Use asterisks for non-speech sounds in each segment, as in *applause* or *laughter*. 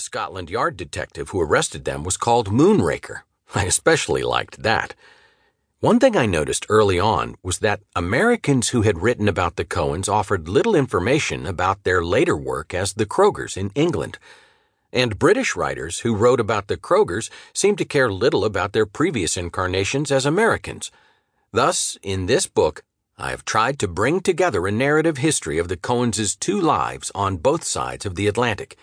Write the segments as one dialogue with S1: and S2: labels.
S1: The Scotland Yard detective who arrested them was called Moonraker. *laughs* I especially liked that. One thing I noticed early on was that Americans who had written about the Cohens offered little information about their later work as the Krogers in England. And British writers who wrote about the Krogers seemed to care little about their previous incarnations as Americans. Thus, in this book, I have tried to bring together a narrative history of the Cohens' two lives on both sides of the Atlantic.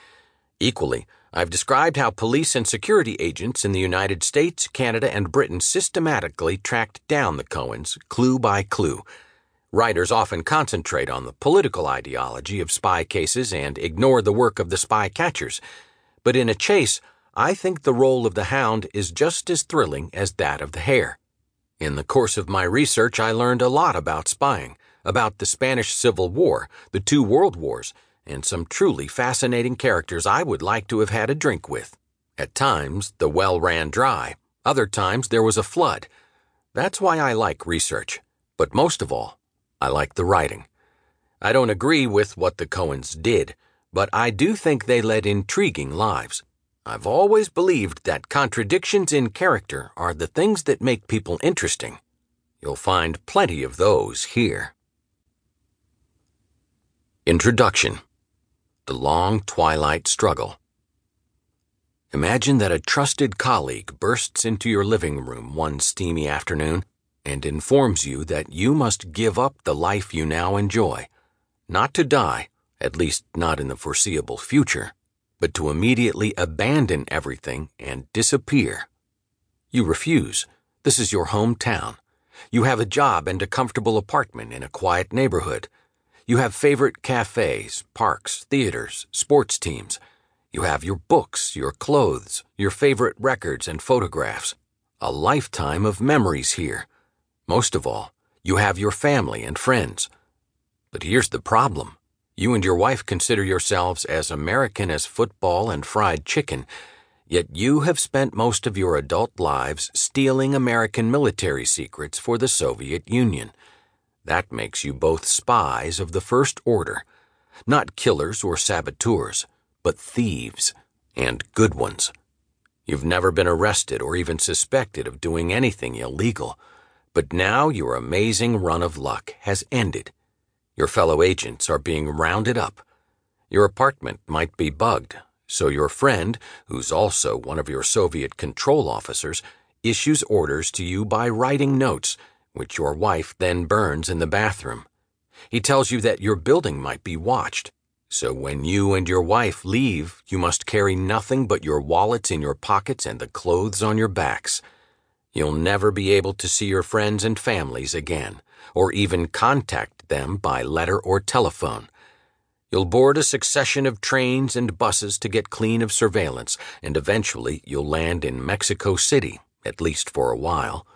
S1: Equally, I've described how police and security agents in the United States, Canada, and Britain systematically tracked down the Cohens, clue by clue. Writers often concentrate on the political ideology of spy cases and ignore the work of the spy catchers. But in a chase, I think the role of the hound is just as thrilling as that of the hare. In the course of my research, I learned a lot about spying, about the Spanish Civil War, the two world wars, and some truly fascinating characters I would like to have had a drink with. At times, the well ran dry. Other times, there was a flood. That's why I like research. But most of all, I like the writing. I don't agree with what the Cohens did, but I do think they led intriguing lives. I've always believed that contradictions in character are the things that make people interesting. You'll find plenty of those here. Introduction the long twilight struggle. Imagine that a trusted colleague bursts into your living room one steamy afternoon and informs you that you must give up the life you now enjoy, not to die, at least not in the foreseeable future, but to immediately abandon everything and disappear. You refuse. This is your hometown. You have a job and a comfortable apartment in a quiet neighborhood. You have favorite cafes, parks, theaters, sports teams. You have your books, your clothes, your favorite records and photographs. A lifetime of memories here. Most of all, you have your family and friends. But here's the problem. You and your wife consider yourselves as American as football and fried chicken, yet you have spent most of your adult lives stealing American military secrets for the Soviet Union. That makes you both spies of the first order, not killers or saboteurs, but thieves, and good ones. You've never been arrested or even suspected of doing anything illegal, but now your amazing run of luck has ended. Your fellow agents are being rounded up. Your apartment might be bugged, so your friend, who's also one of your Soviet control officers, issues orders to you by writing notes which your wife then burns in the bathroom. He tells you that your building might be watched, so when you and your wife leave, you must carry nothing but your wallets in your pockets and the clothes on your backs. You'll never be able to see your friends and families again, or even contact them by letter or telephone. You'll board a succession of trains and buses to get clean of surveillance, and eventually you'll land in Mexico City, at least for a while.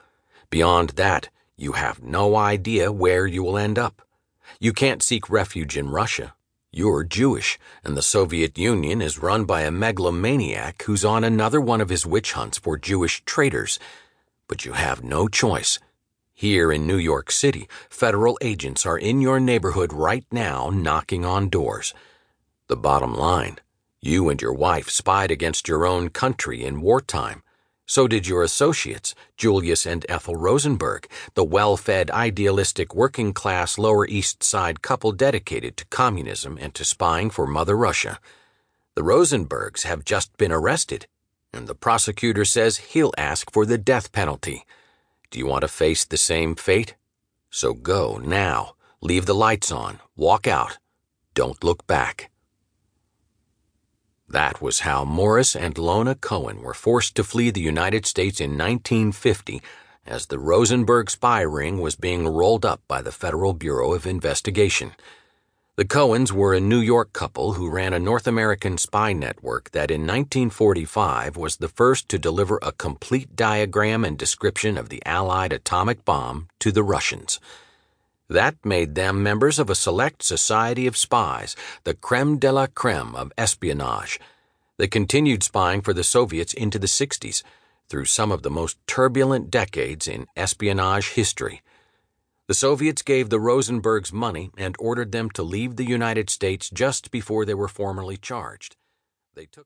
S1: Beyond that, you have no idea where you will end up. You can't seek refuge in Russia. You're Jewish, and the Soviet Union is run by a megalomaniac who's on another one of his witch hunts for Jewish traitors. But you have no choice. Here in New York City, federal agents are in your neighborhood right now knocking on doors. The bottom line you and your wife spied against your own country in wartime. So did your associates, Julius and Ethel Rosenberg, the well fed, idealistic, working class Lower East Side couple dedicated to communism and to spying for Mother Russia. The Rosenbergs have just been arrested, and the prosecutor says he'll ask for the death penalty. Do you want to face the same fate? So go now. Leave the lights on. Walk out. Don't look back. That was how Morris and Lona Cohen were forced to flee the United States in 1950 as the Rosenberg spy ring was being rolled up by the Federal Bureau of Investigation. The Cohens were a New York couple who ran a North American spy network that in 1945 was the first to deliver a complete diagram and description of the Allied atomic bomb to the Russians. That made them members of a select society of spies, the creme de la creme of espionage. They continued spying for the Soviets into the 60s, through some of the most turbulent decades in espionage history. The Soviets gave the Rosenbergs money and ordered them to leave the United States just before they were formally charged. They took